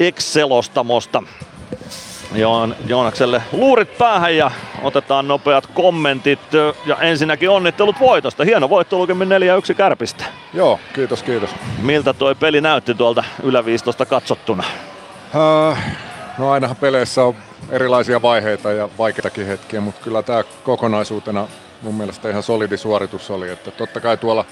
Excelostamosta. Joon, Joonakselle luurit päähän ja otetaan nopeat kommentit. Ja ensinnäkin onnittelut voitosta. Hieno voitto lukemin 4-1 kärpistä. Joo, kiitos, kiitos. Miltä toi peli näytti tuolta yläviistosta katsottuna? Uh, no ainahan peleissä on erilaisia vaiheita ja vaikeitakin hetkiä, mutta kyllä tämä kokonaisuutena mun mielestä ihan solidi suoritus oli. Että totta kai tuolla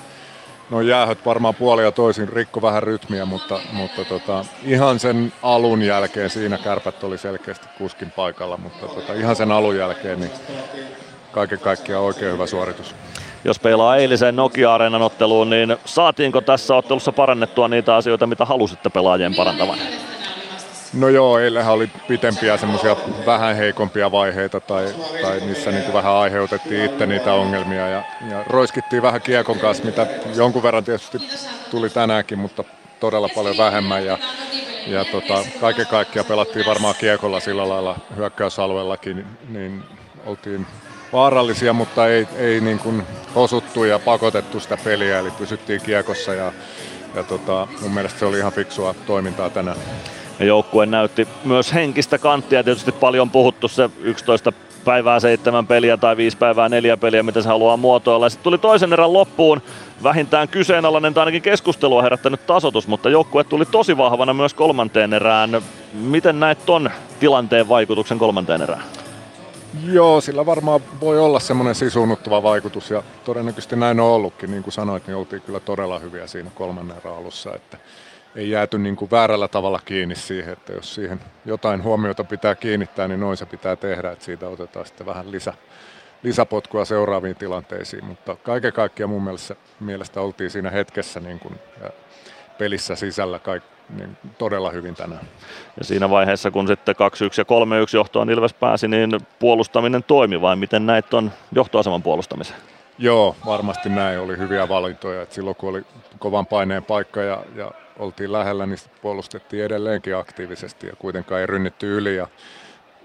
no jäähöt varmaan puoli ja toisin rikko vähän rytmiä, mutta, mutta tota, ihan sen alun jälkeen siinä kärpät oli selkeästi kuskin paikalla, mutta tota, ihan sen alun jälkeen niin kaiken kaikkiaan oikein hyvä suoritus. Jos peilaa eiliseen Nokia-areenan otteluun, niin saatiinko tässä ottelussa parannettua niitä asioita, mitä halusitte pelaajien parantavan? No joo, eilähän oli pitempiä semmoisia vähän heikompia vaiheita tai, tai missä niin vähän aiheutettiin itse niitä ongelmia ja, ja roiskittiin vähän kiekon kanssa, mitä jonkun verran tietysti tuli tänäänkin, mutta todella paljon vähemmän ja, ja tota, kaiken kaikkiaan pelattiin varmaan kiekolla sillä lailla hyökkäysalueellakin, niin, oltiin vaarallisia, mutta ei, ei niin kuin osuttu ja pakotettu sitä peliä, eli pysyttiin kiekossa ja, ja tota, mun mielestä se oli ihan fiksua toimintaa tänään. Joukkue näytti myös henkistä kanttia, tietysti paljon puhuttu se 11 päivää seitsemän peliä tai viisi päivää neljä peliä, mitä se haluaa muotoilla. Sitten tuli toisen erän loppuun vähintään kyseenalainen tai ainakin keskustelua herättänyt tasotus, mutta joukkue tuli tosi vahvana myös kolmanteen erään. Miten näet ton tilanteen vaikutuksen kolmanteen erään? Joo, sillä varmaan voi olla semmoinen sisuunnuttava vaikutus ja todennäköisesti näin on ollutkin. Niin kuin sanoit, niin oltiin kyllä todella hyviä siinä kolmannen erän alussa. Että ei jääty niin kuin väärällä tavalla kiinni siihen, että jos siihen jotain huomiota pitää kiinnittää, niin noin se pitää tehdä, että siitä otetaan sitten vähän lisä, lisäpotkua seuraaviin tilanteisiin, mutta kaiken kaikkiaan mun mielestä, mielestä oltiin siinä hetkessä niin kuin pelissä sisällä kaik, niin todella hyvin tänään. Ja siinä vaiheessa, kun sitten 2-1 ja 3-1 johtoon Ilves pääsi, niin puolustaminen toimi vai miten näit on johtoaseman puolustamisen? Joo, varmasti näin. Oli hyviä valintoja. Et silloin kun oli kovan paineen paikka ja, ja oltiin lähellä, niin puolustettiin edelleenkin aktiivisesti ja kuitenkaan ei rynnitty yli. Ja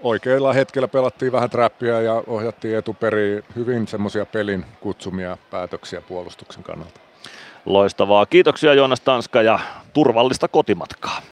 oikealla hetkellä pelattiin vähän trappia ja ohjattiin etuperiin hyvin semmoisia pelin kutsumia päätöksiä puolustuksen kannalta. Loistavaa. Kiitoksia Joonas Tanska ja turvallista kotimatkaa.